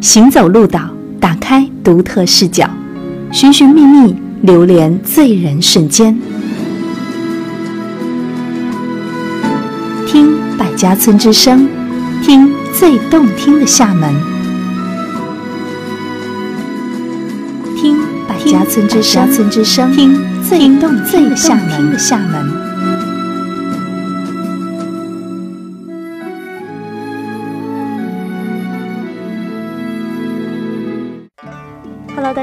行走鹿岛，打开独特视角，寻寻觅觅，流连醉人瞬间。听百家村之声，听最动听的厦门。听百家村之声，听最动听的厦门。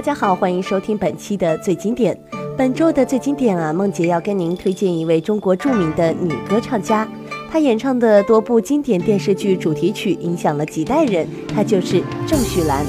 大家好，欢迎收听本期的最经典。本周的最经典啊，梦洁要跟您推荐一位中国著名的女歌唱家，她演唱的多部经典电视剧主题曲影响了几代人，她就是郑绪岚。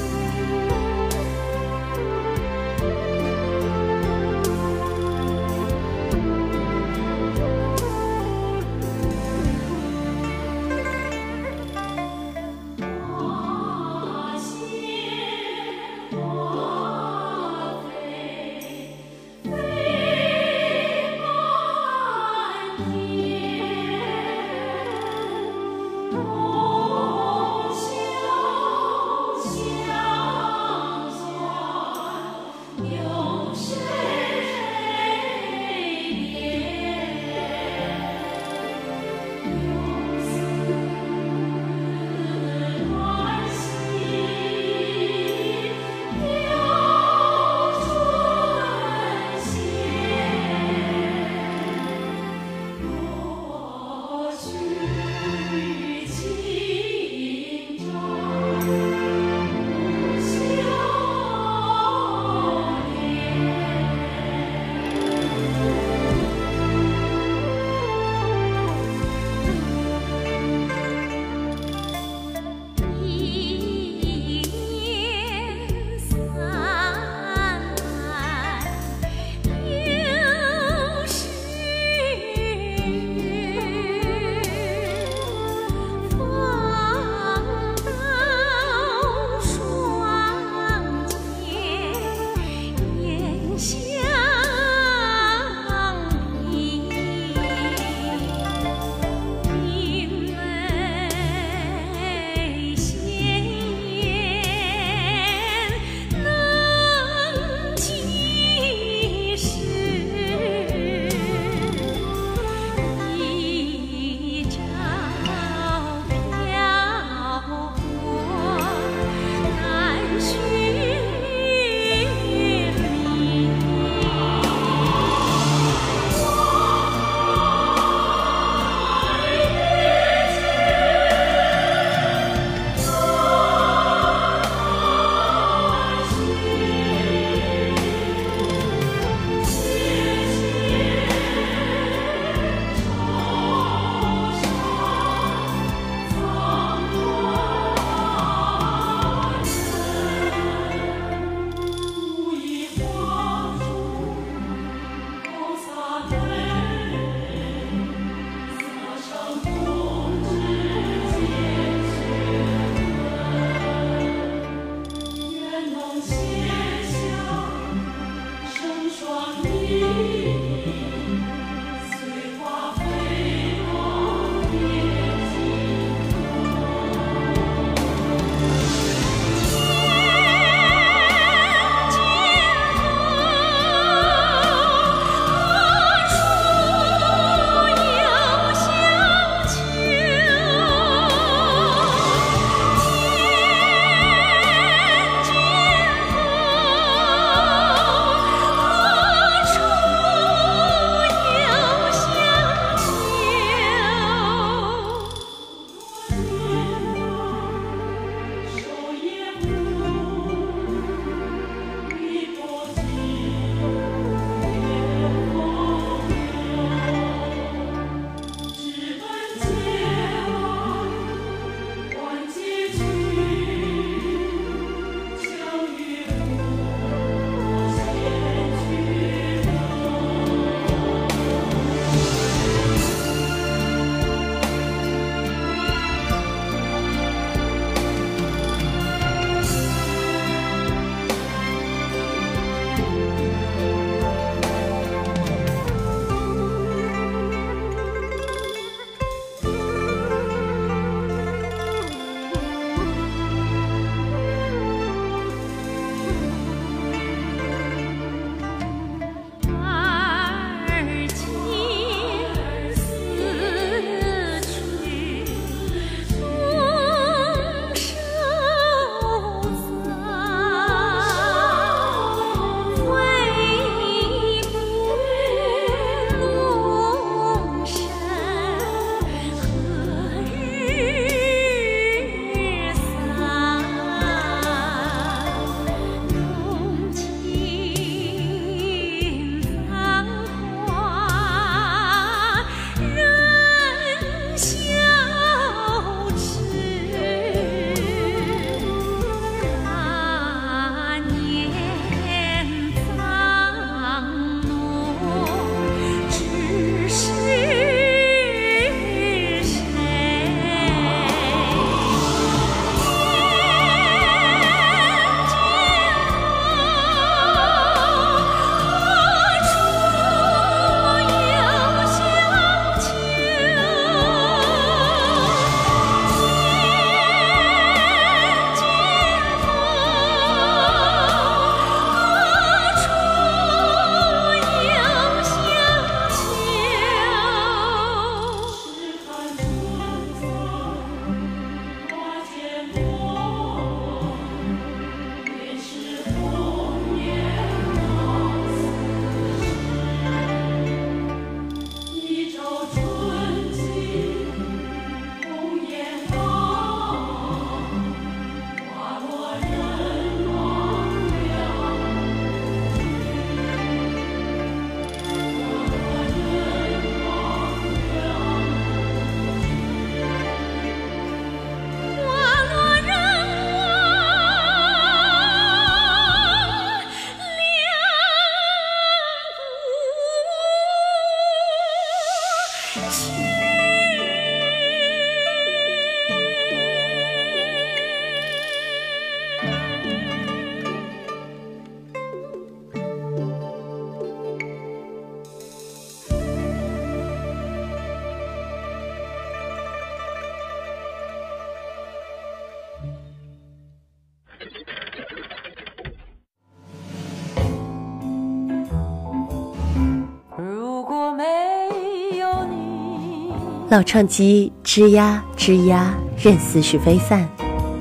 老唱机吱呀吱呀，任思绪飞散。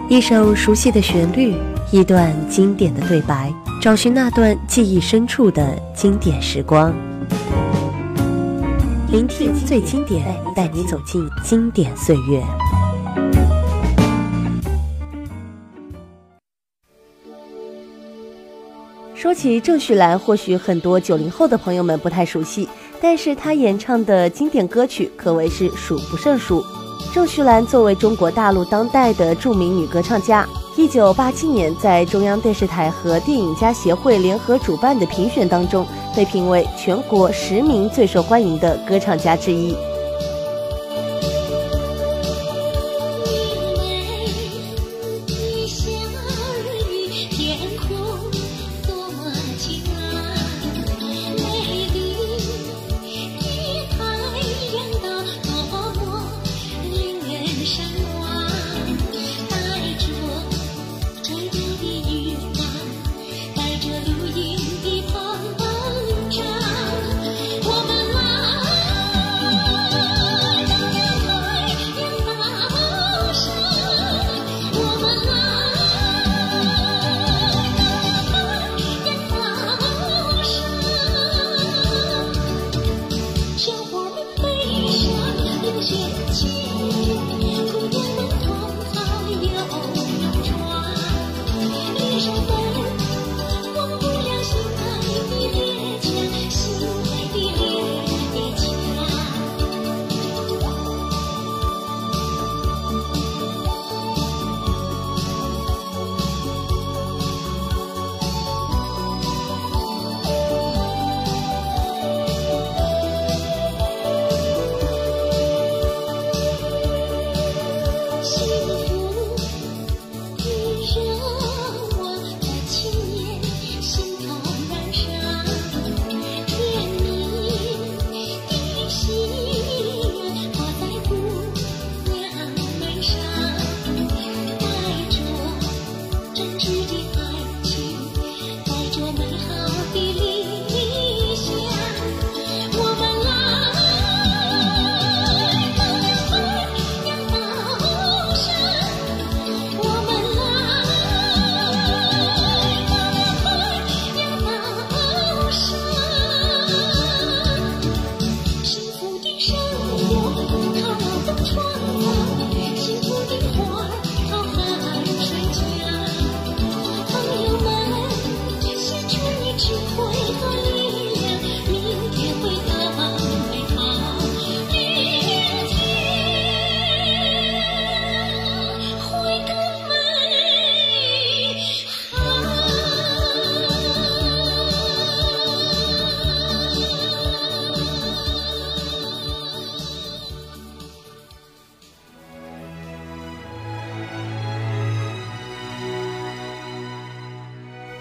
一首熟悉的旋律，一段经典的对白，找寻那段记忆深处的经典时光。聆听最经典，带你走进经典岁月。说起郑绪岚，或许很多九零后的朋友们不太熟悉，但是她演唱的经典歌曲可谓是数不胜数。郑绪岚作为中国大陆当代的著名女歌唱家，一九八七年在中央电视台和电影家协会联合主办的评选当中。被评为全国十名最受欢迎的歌唱家之一。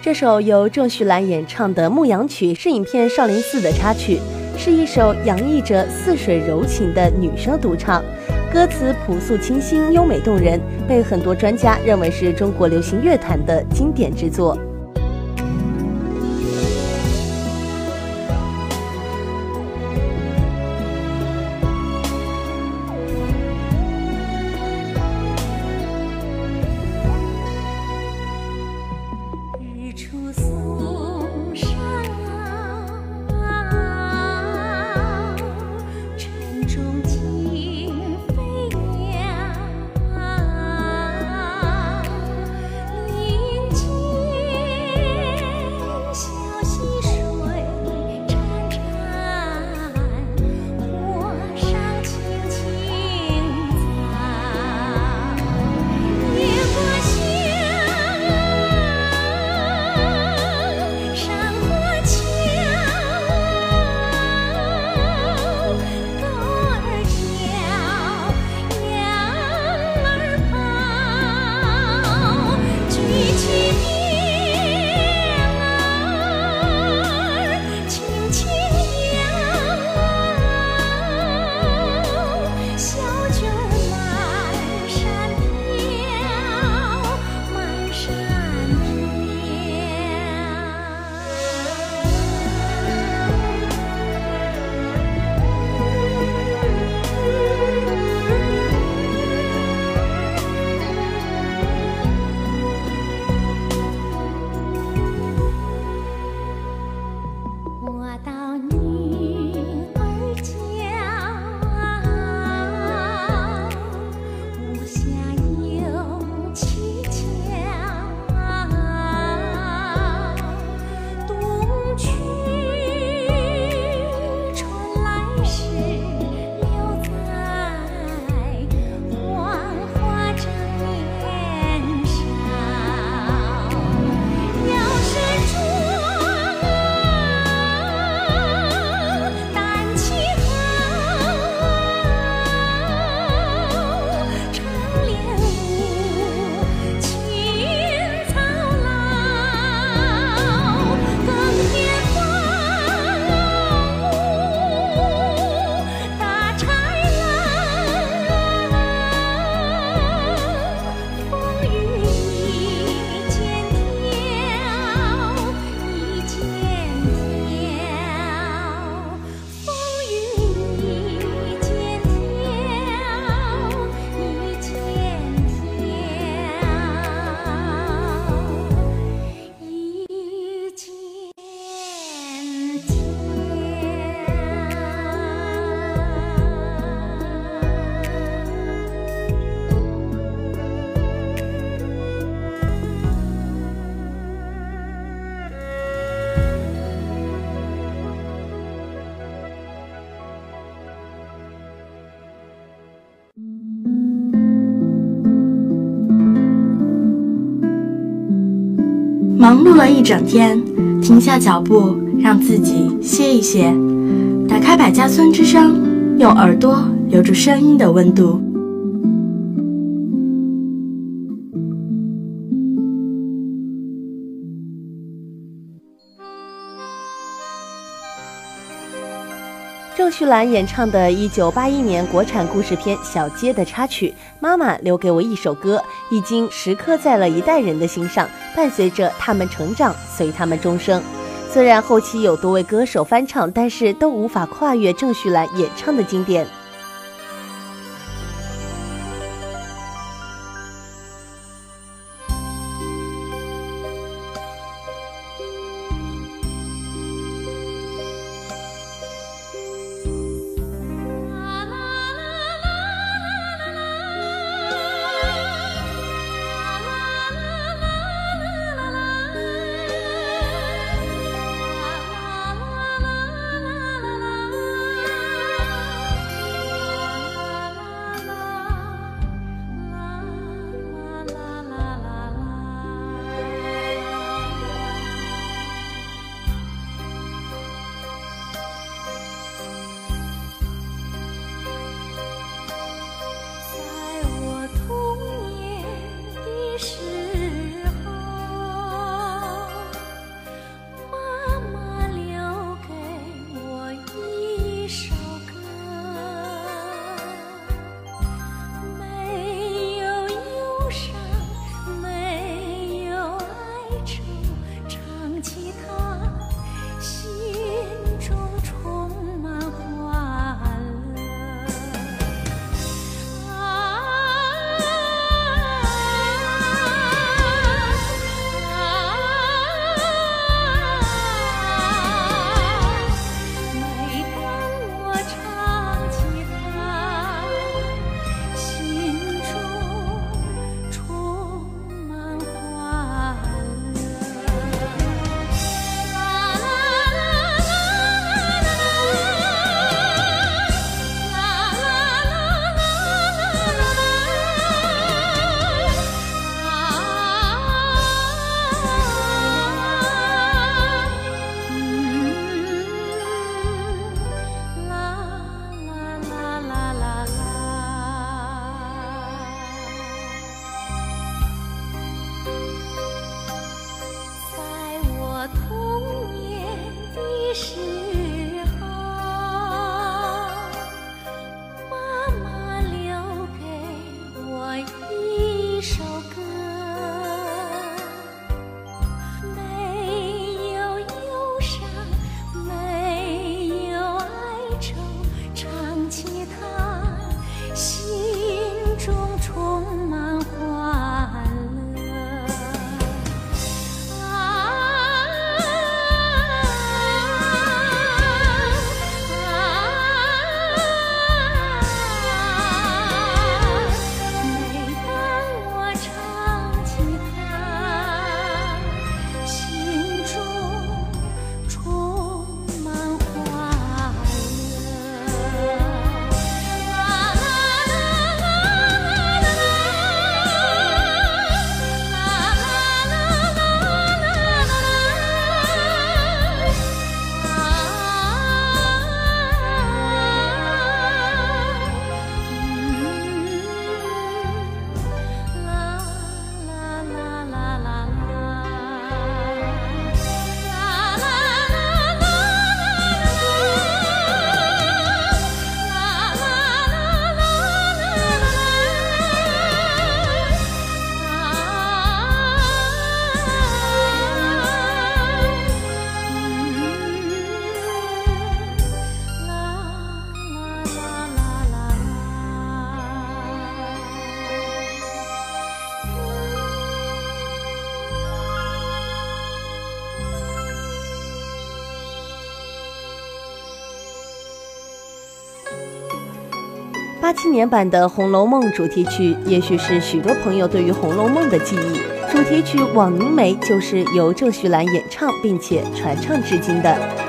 这首由郑绪岚演唱的《牧羊曲》是影片《少林寺》的插曲，是一首洋溢着似水柔情的女声独唱，歌词朴素清新、优美动人，被很多专家认为是中国流行乐坛的经典之作。忙碌了一整天，停下脚步，让自己歇一歇。打开百家村之声，用耳朵留住声音的温度。郑绪岚演唱的1981年国产故事片《小街》的插曲《妈妈留给我一首歌》，已经时刻在了一代人的心上，伴随着他们成长，随他们终生。虽然后期有多位歌手翻唱，但是都无法跨越郑绪岚演唱的经典。八七年版的《红楼梦》主题曲，也许是许多朋友对于《红楼梦》的记忆。主题曲《枉凝眉》就是由郑绪岚演唱并且传唱至今的。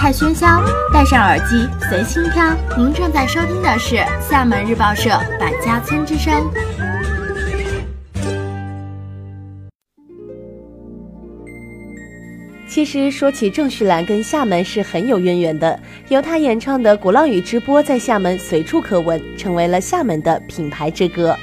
太喧嚣，戴上耳机随心飘。您正在收听的是厦门日报社百家村之声。其实说起郑绪岚，跟厦门是很有渊源的。由她演唱的《鼓浪屿之波》在厦门随处可闻，成为了厦门的品牌之歌。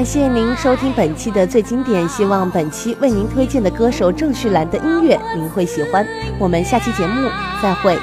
感谢您收听本期的最经典，希望本期为您推荐的歌手郑绪岚的音乐您会喜欢。我们下期节目再会。